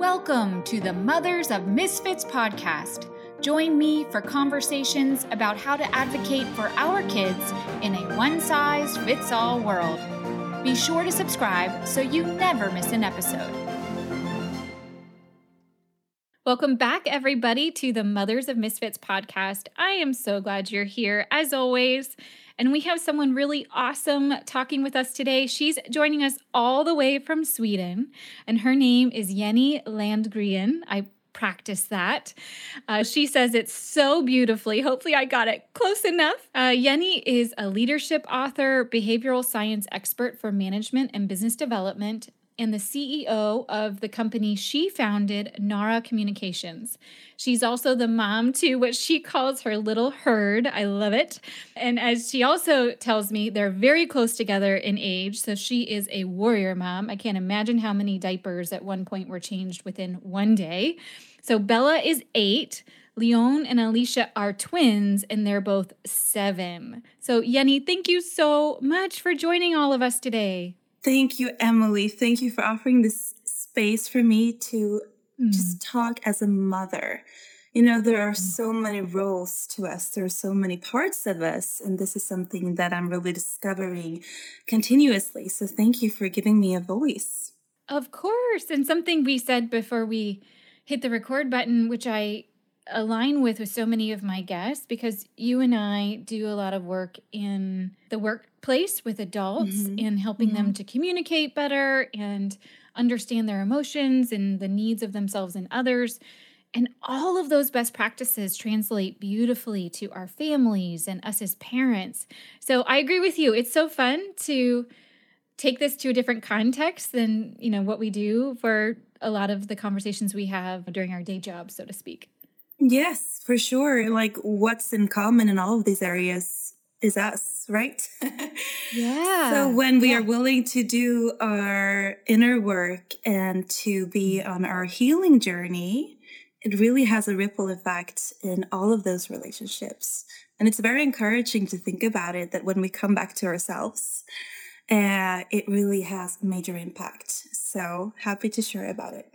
Welcome to the Mothers of Misfits podcast. Join me for conversations about how to advocate for our kids in a one size fits all world. Be sure to subscribe so you never miss an episode. Welcome back, everybody, to the Mothers of Misfits podcast. I am so glad you're here, as always. And we have someone really awesome talking with us today. She's joining us all the way from Sweden, and her name is Jenny Landgren. I practice that. Uh, she says it so beautifully. Hopefully, I got it close enough. Uh, Jenny is a leadership author, behavioral science expert for management and business development, and the CEO of the company she founded, Nara Communications. She's also the mom to what she calls her little herd. I love it. And as she also tells me, they're very close together in age. So she is a warrior mom. I can't imagine how many diapers at one point were changed within one day. So Bella is eight. Leon and Alicia are twins, and they're both seven. So, Jenny, thank you so much for joining all of us today. Thank you, Emily. Thank you for offering this space for me to mm. just talk as a mother. You know, there are mm. so many roles to us, there are so many parts of us, and this is something that I'm really discovering continuously. So, thank you for giving me a voice. Of course. And something we said before we hit the record button, which I align with with so many of my guests because you and I do a lot of work in the workplace with adults mm-hmm. and helping mm-hmm. them to communicate better and understand their emotions and the needs of themselves and others. And all of those best practices translate beautifully to our families and us as parents. So I agree with you. It's so fun to take this to a different context than, you know, what we do for a lot of the conversations we have during our day job, so to speak. Yes, for sure. Like what's in common in all of these areas is us, right? yeah. So when we yeah. are willing to do our inner work and to be on our healing journey, it really has a ripple effect in all of those relationships. And it's very encouraging to think about it that when we come back to ourselves, uh, it really has a major impact. So happy to share about it.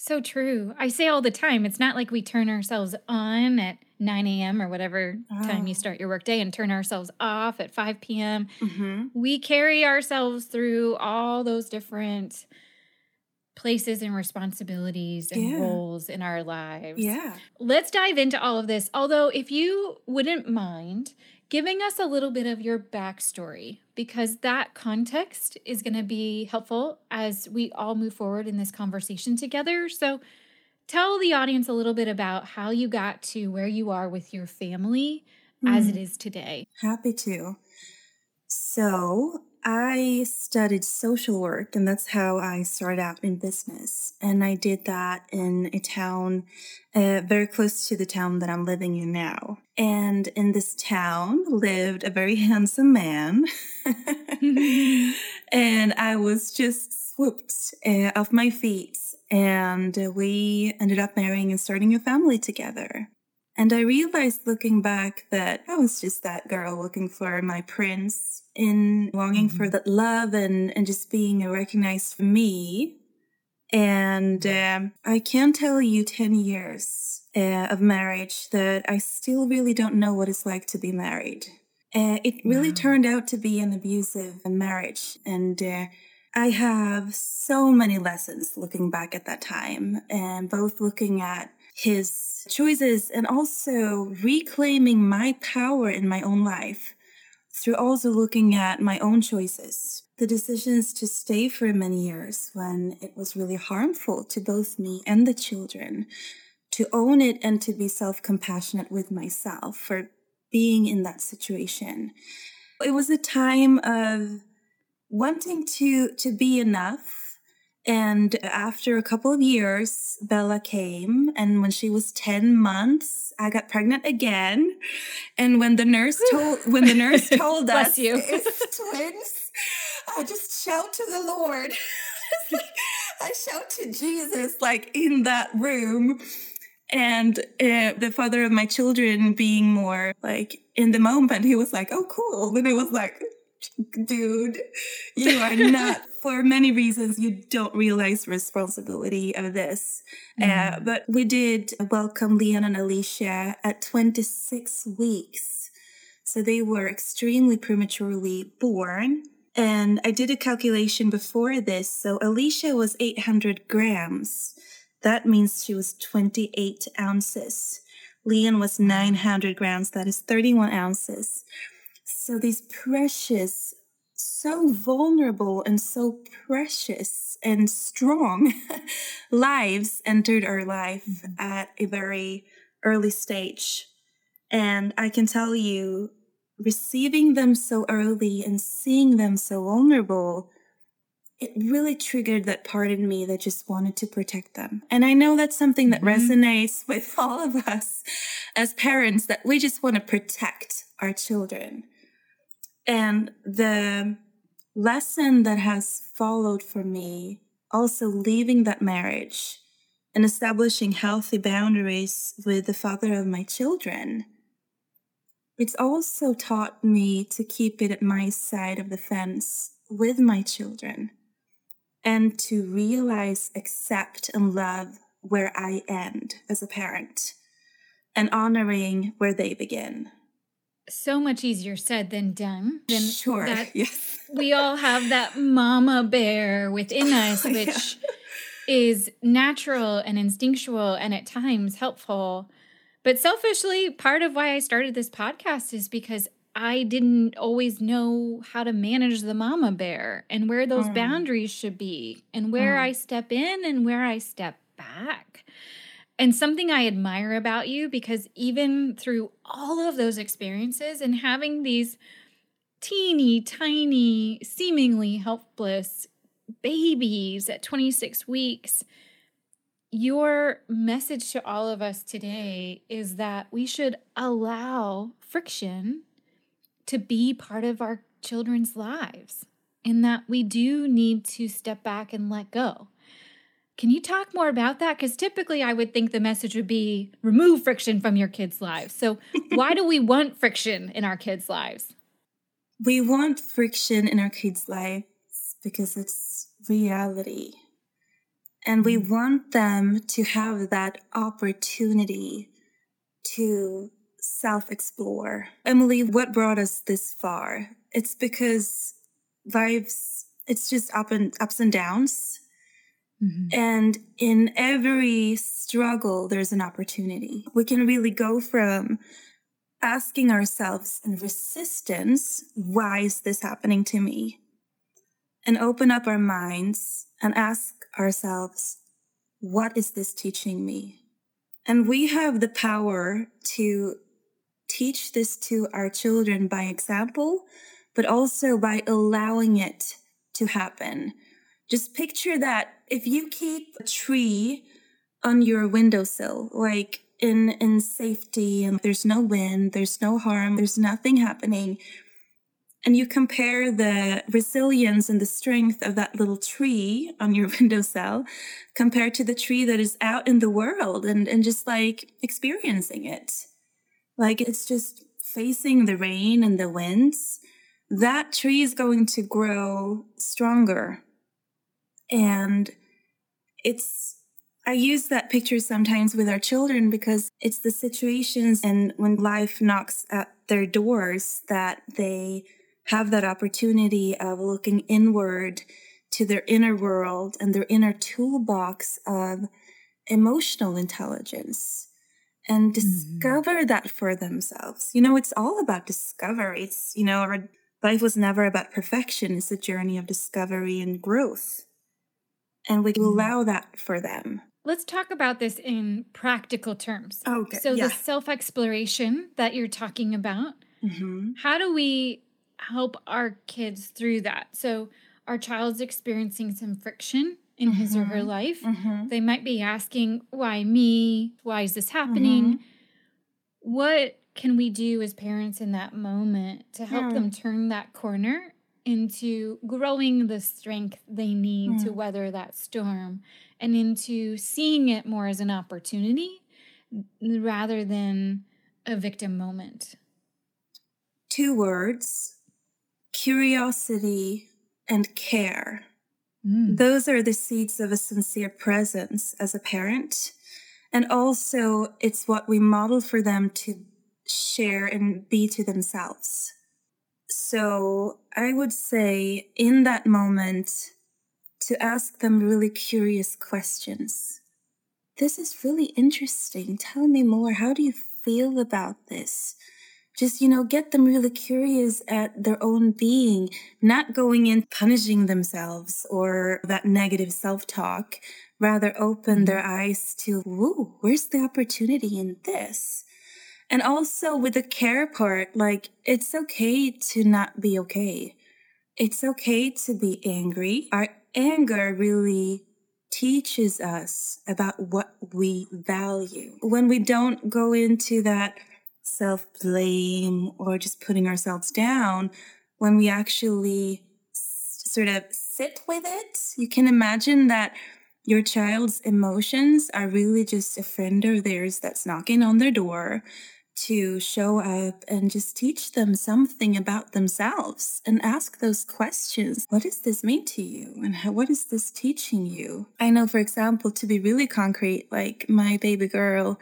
So true. I say all the time, it's not like we turn ourselves on at 9 a.m. or whatever oh. time you oh. start your workday and turn ourselves off at 5 p.m. Mm-hmm. We carry ourselves through all those different places and responsibilities and yeah. roles in our lives. Yeah. Let's dive into all of this. Although, if you wouldn't mind, giving us a little bit of your backstory because that context is going to be helpful as we all move forward in this conversation together. So, tell the audience a little bit about how you got to where you are with your family mm. as it is today. Happy to. So, I studied social work, and that's how I started out in business. And I did that in a town uh, very close to the town that I'm living in now. And in this town lived a very handsome man. and I was just swooped uh, off my feet. And we ended up marrying and starting a family together. And I realized looking back that I was just that girl looking for my prince in longing mm-hmm. for that love and, and just being recognized for me. And um, I can tell you 10 years uh, of marriage that I still really don't know what it's like to be married. Uh, it really wow. turned out to be an abusive marriage. And uh, I have so many lessons looking back at that time, and both looking at his choices and also reclaiming my power in my own life through also looking at my own choices. The decisions to stay for many years when it was really harmful to both me and the children, to own it and to be self compassionate with myself for being in that situation. It was a time of wanting to, to be enough and after a couple of years, Bella came. And when she was 10 months, I got pregnant again. And when the nurse told when the nurse told us you. it's twins, I just shout to the Lord. I shout to Jesus like in that room. And uh, the father of my children being more like in the moment, he was like, oh, cool. And it was like, dude, you are not for many reasons, you don't realize the responsibility of this. Uh, mm. Uh, but we did welcome Leon and Alicia at 26 weeks. So they were extremely prematurely born. And I did a calculation before this. So Alicia was 800 grams. That means she was 28 ounces. Leon was 900 grams. That is 31 ounces. So these precious, so vulnerable and so precious and strong lives entered our life at a very early stage. And I can tell you, receiving them so early and seeing them so vulnerable, it really triggered that part in me that just wanted to protect them. And I know that's something that mm-hmm. resonates with all of us as parents that we just want to protect our children. And the lesson that has followed for me, also leaving that marriage and establishing healthy boundaries with the father of my children it's also taught me to keep it at my side of the fence with my children and to realize, accept, and love where I end as a parent and honoring where they begin. So much easier said than done. Than sure. That yes. we all have that mama bear within us, which yeah. is natural and instinctual and at times helpful. But selfishly, part of why I started this podcast is because I didn't always know how to manage the mama bear and where those mm. boundaries should be and where mm. I step in and where I step back. And something I admire about you because even through all of those experiences and having these teeny tiny, seemingly helpless babies at 26 weeks, your message to all of us today is that we should allow friction to be part of our children's lives and that we do need to step back and let go. Can you talk more about that? Because typically I would think the message would be remove friction from your kids' lives. So, why do we want friction in our kids' lives? We want friction in our kids' lives because it's reality. And we mm. want them to have that opportunity to self explore. Emily, what brought us this far? It's because lives, it's just up and ups and downs. Mm-hmm. And in every struggle, there's an opportunity. We can really go from asking ourselves in resistance, why is this happening to me? And open up our minds and ask ourselves, what is this teaching me? And we have the power to teach this to our children by example, but also by allowing it to happen. Just picture that if you keep a tree on your windowsill, like in in safety and there's no wind, there's no harm, there's nothing happening, and you compare the resilience and the strength of that little tree on your windowsill compared to the tree that is out in the world and, and just like experiencing it. Like it's just facing the rain and the winds. That tree is going to grow stronger. And it's, I use that picture sometimes with our children because it's the situations and when life knocks at their doors that they have that opportunity of looking inward to their inner world and their inner toolbox of emotional intelligence and mm-hmm. discover mm-hmm. that for themselves. You know, it's all about discovery. It's, you know, our life was never about perfection. It's a journey of discovery and growth. And we mm-hmm. allow that for them. Let's talk about this in practical terms. Okay. So, yeah. the self exploration that you're talking about, mm-hmm. how do we help our kids through that. So, our child's experiencing some friction in mm-hmm. his or her mm-hmm. life. Mm-hmm. They might be asking, Why me? Why is this happening? Mm-hmm. What can we do as parents in that moment to help yeah. them turn that corner into growing the strength they need to mm. weather that storm and into seeing it more as an opportunity rather than a victim moment? Two words curiosity and care. Mm. Those are the seeds of a sincere presence as a parent. And also, it's what we model for them to share and be to themselves. So I would say in that moment to ask them really curious questions. This is really interesting. Tell me more. How do you feel about this? Just, you know, get them really curious at their own being, not going in punishing themselves or that negative self talk. Rather, open their mm-hmm. eyes to, whoa, where's the opportunity in this? And also with the care part, like it's okay to not be okay. It's okay to be angry. Our anger really teaches us about what we value. When we don't go into that self blame or just putting ourselves down, when we actually sort of sit with it, you can imagine that your child's emotions are really just a friend of theirs that's knocking on their door to show up and just teach them something about themselves and ask those questions. What does this mean to you? And how, what is this teaching you? I know, for example, to be really concrete, like my baby girl,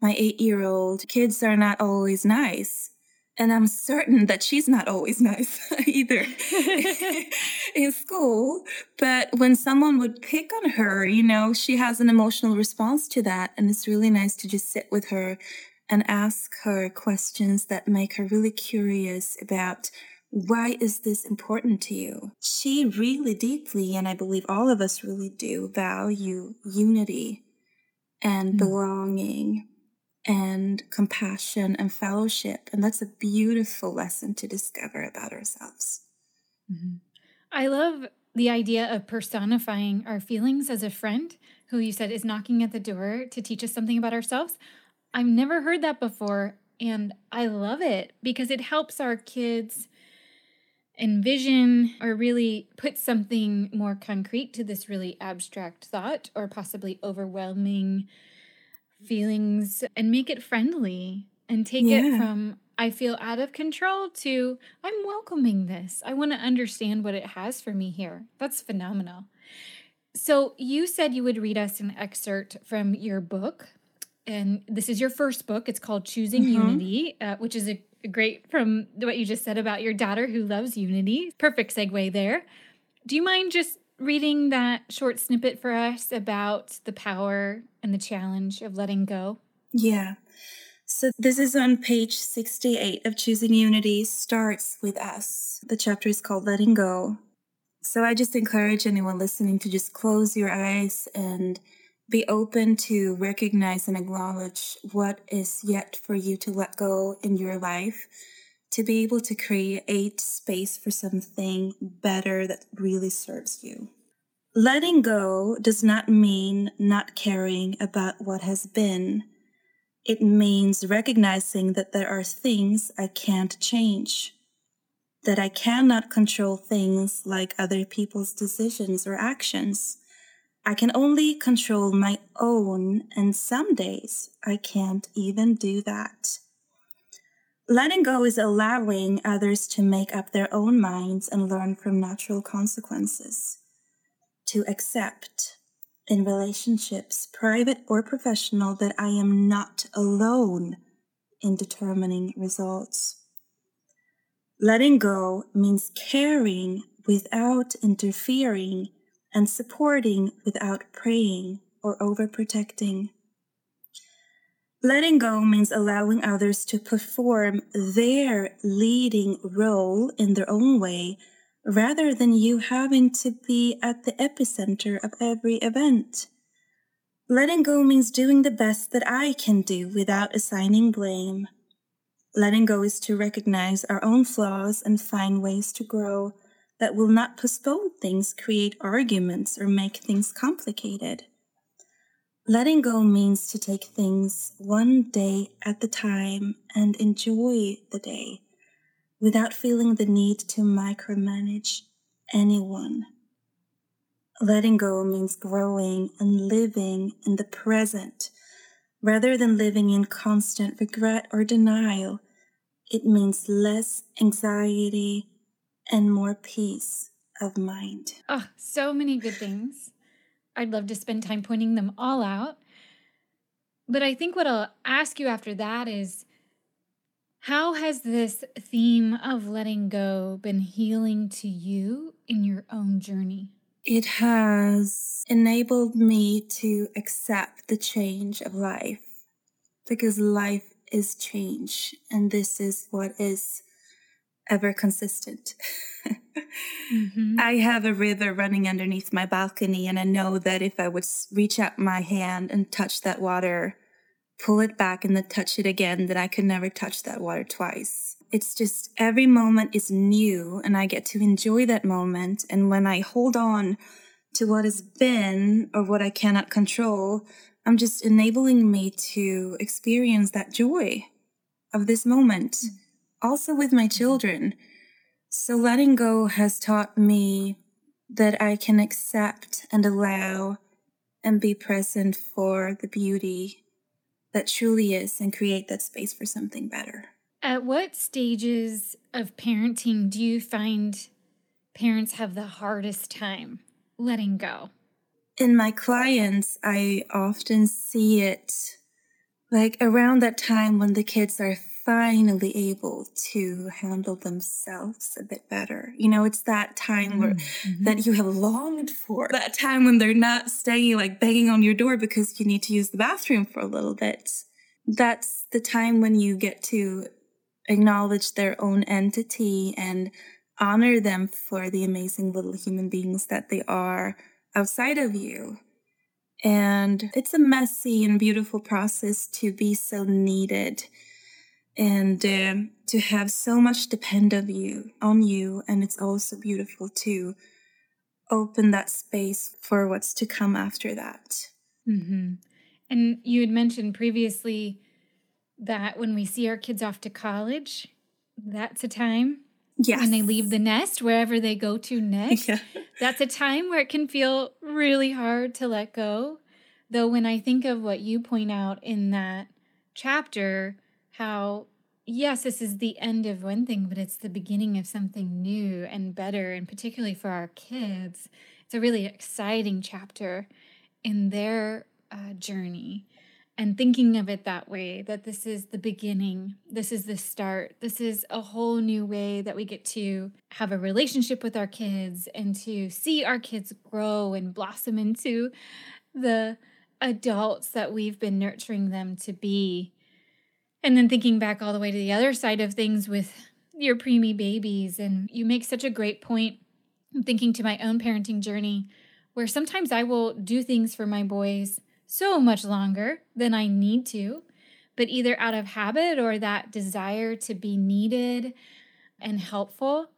my eight year old, kids are not always nice. And I'm certain that she's not always nice either in school. But when someone would pick on her, you know, she has an emotional response to that. And it's really nice to just sit with her and ask her questions that make her really curious about why is this important to you? She really deeply, and I believe all of us really do, value unity and mm. belonging and compassion and fellowship. And that's a beautiful lesson to discover about ourselves. Mm-hmm. I love the idea of personifying our feelings as a friend who you said is knocking at the door to teach us something about ourselves. I've never heard that before. And I love it because it helps our kids envision or really put something more concrete to this really abstract thought or possibly overwhelming feelings and make it friendly and take yeah. it from I feel out of control to I'm welcoming this. I want to understand what it has for me here. That's phenomenal. So, you said you would read us an excerpt from your book, and this is your first book. It's called Choosing mm-hmm. Unity, uh, which is a, a great from what you just said about your daughter who loves unity. Perfect segue there. Do you mind just reading that short snippet for us about the power and the challenge of letting go? Yeah. So this is on page 68 of Choosing Unity, starts with us. The chapter is called Letting Go. So I just encourage anyone listening to just close your eyes and be open to recognize and acknowledge what is yet for you to let go in your life to be able to create space for something better that really serves you. Letting go does not mean not caring about what has been. It means recognizing that there are things I can't change, that I cannot control things like other people's decisions or actions I can only control my own, and some days I can't even do that. Letting go is allowing others to make up their own minds and learn from natural consequences. To accept, in relationships, private or professional, that I am not alone in determining results. Letting go means caring without interfering and supporting without praying or overprotecting. Letting go means allowing others to perform their leading role in their own way rather than you having to be at the epicenter of every event. Letting go means doing the best that I can do without assigning blame. Letting go is to recognize our own flaws and find ways to grow that will not postpone things, create arguments, or make things complicated. Letting go means to take things one day at the time and enjoy the day without feeling the need to micromanage anyone. Letting go means growing and living in the present rather than living in constant regret or denial. It means less anxiety, and more peace of mind. Oh, so many good things. I'd love to spend time pointing them all out. But I think what I'll ask you after that is how has this theme of letting go been healing to you in your own journey? It has enabled me to accept the change of life because life is change, and this is what is ever consistent. mm-hmm. I have a river running underneath my balcony, and I know that if I would reach out my hand and touch that water, pull it back, and then touch it again, that I could never touch that water twice. It's just every moment is new, and I get to enjoy that moment. And when I hold on to what has been or what I cannot control, I'm just enabling me to experience that joy of this moment, mm-hmm. Also with my children. So letting go has taught me that I can accept and allow and be present for the beauty that truly is and create that space for something better. At what stages of parenting do you find parents have the hardest time letting go? In my clients, I often see it like around that time when the kids are finally able to handle themselves a bit better. You know, it's that time mm-hmm. that you have longed for. That time when they're not staying like banging on your door because you need to use the bathroom for a little bit. That's the time when you get to acknowledge their own entity and honor them for the amazing little human beings that they are outside of you. And it's a messy and beautiful process to be so needed and uh, to have so much depend of you on you and it's also beautiful to open that space for what's to come after that mm-hmm. and you had mentioned previously that when we see our kids off to college that's a time yes. when they leave the nest wherever they go to next yeah. that's a time where it can feel really hard to let go though when i think of what you point out in that chapter how yes, this is the end of one thing, but it's the beginning of something new and better. And particularly for our kids, it's a really exciting chapter in their uh, journey. And thinking of it that way, that this is the beginning, this is the start, this is a whole new way that we get to have a relationship with our kids and to see our kids grow and blossom into the adults that we've been nurturing them to be and then thinking back all the way to the other side of things with your preemie babies, and you make such a great point. I'm thinking to my own parenting journey, where sometimes I will do things for my boys so much longer than I need to, but either out of habit or that desire to be needed and helpful.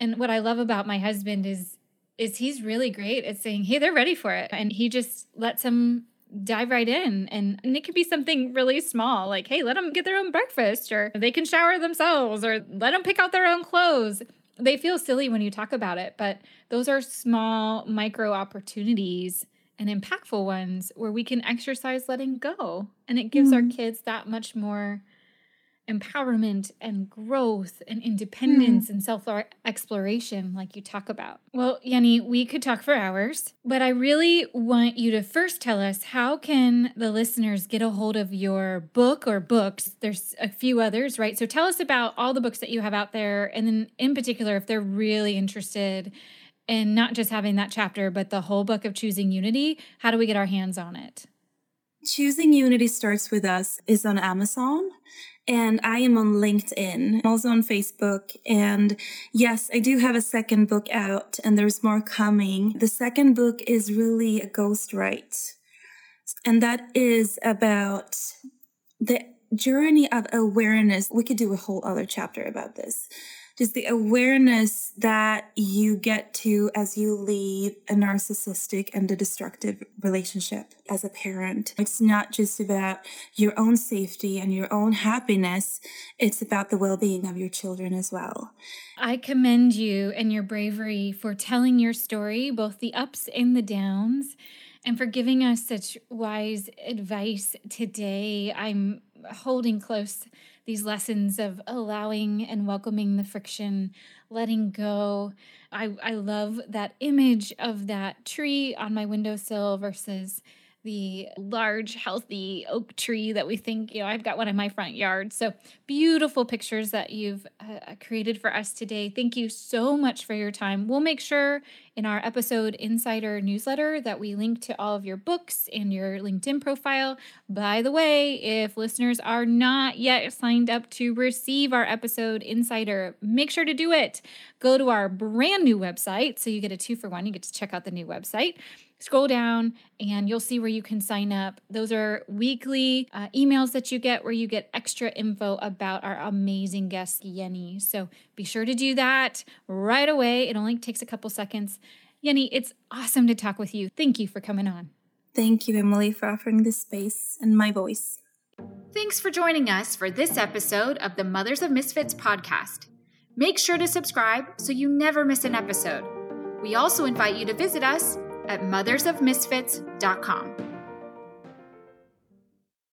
And what I love about my husband is is he's really great at saying, "Hey, they're ready for it." And he just lets them dive right in and, and it could be something really small like hey let them get their own breakfast or they can shower themselves or let them pick out their own clothes they feel silly when you talk about it but those are small micro opportunities and impactful ones where we can exercise letting go and it gives mm-hmm. our kids that much more empowerment and growth and independence mm. and self exploration, like you talk about. Well, Jenny, we could talk for hours, but I really want you to first tell us how can the listeners get a hold of your book or books? There's a few others, right? So tell us about all the books that you have out there, and then in particular, if they're really interested in not just having that chapter, but the whole book of choosing unity, how do we get our hands on it? Choosing Unity Starts With Us is on Amazon and I am on LinkedIn, also on Facebook. And yes, I do have a second book out and there's more coming. The second book is really a ghost write. And that is about the journey of awareness. We could do a whole other chapter about this just the awareness that you get to as you leave a narcissistic and a destructive relationship as a parent. It's not just about your own safety and your own happiness, it's about the well being of your children as well. I commend you and your bravery for telling your story, both the ups and the downs and for giving us such wise advice today. I'm holding close these lessons of allowing and welcoming the friction, letting go. I, I love that image of that tree on my windowsill versus the large, healthy oak tree that we think, you know, I've got one in my front yard. So beautiful pictures that you've uh, uh, created for us today. Thank you so much for your time. We'll make sure in our episode insider newsletter that we link to all of your books and your LinkedIn profile. By the way, if listeners are not yet signed up to receive our episode insider, make sure to do it. Go to our brand new website. So you get a two for one. You get to check out the new website scroll down and you'll see where you can sign up. Those are weekly uh, emails that you get where you get extra info about our amazing guest, Yenny. So be sure to do that right away. It only takes a couple seconds. Yenny, it's awesome to talk with you. Thank you for coming on. Thank you, Emily, for offering this space and my voice. Thanks for joining us for this episode of the Mothers of Misfits podcast. Make sure to subscribe so you never miss an episode. We also invite you to visit us at mothersofmisfits.com.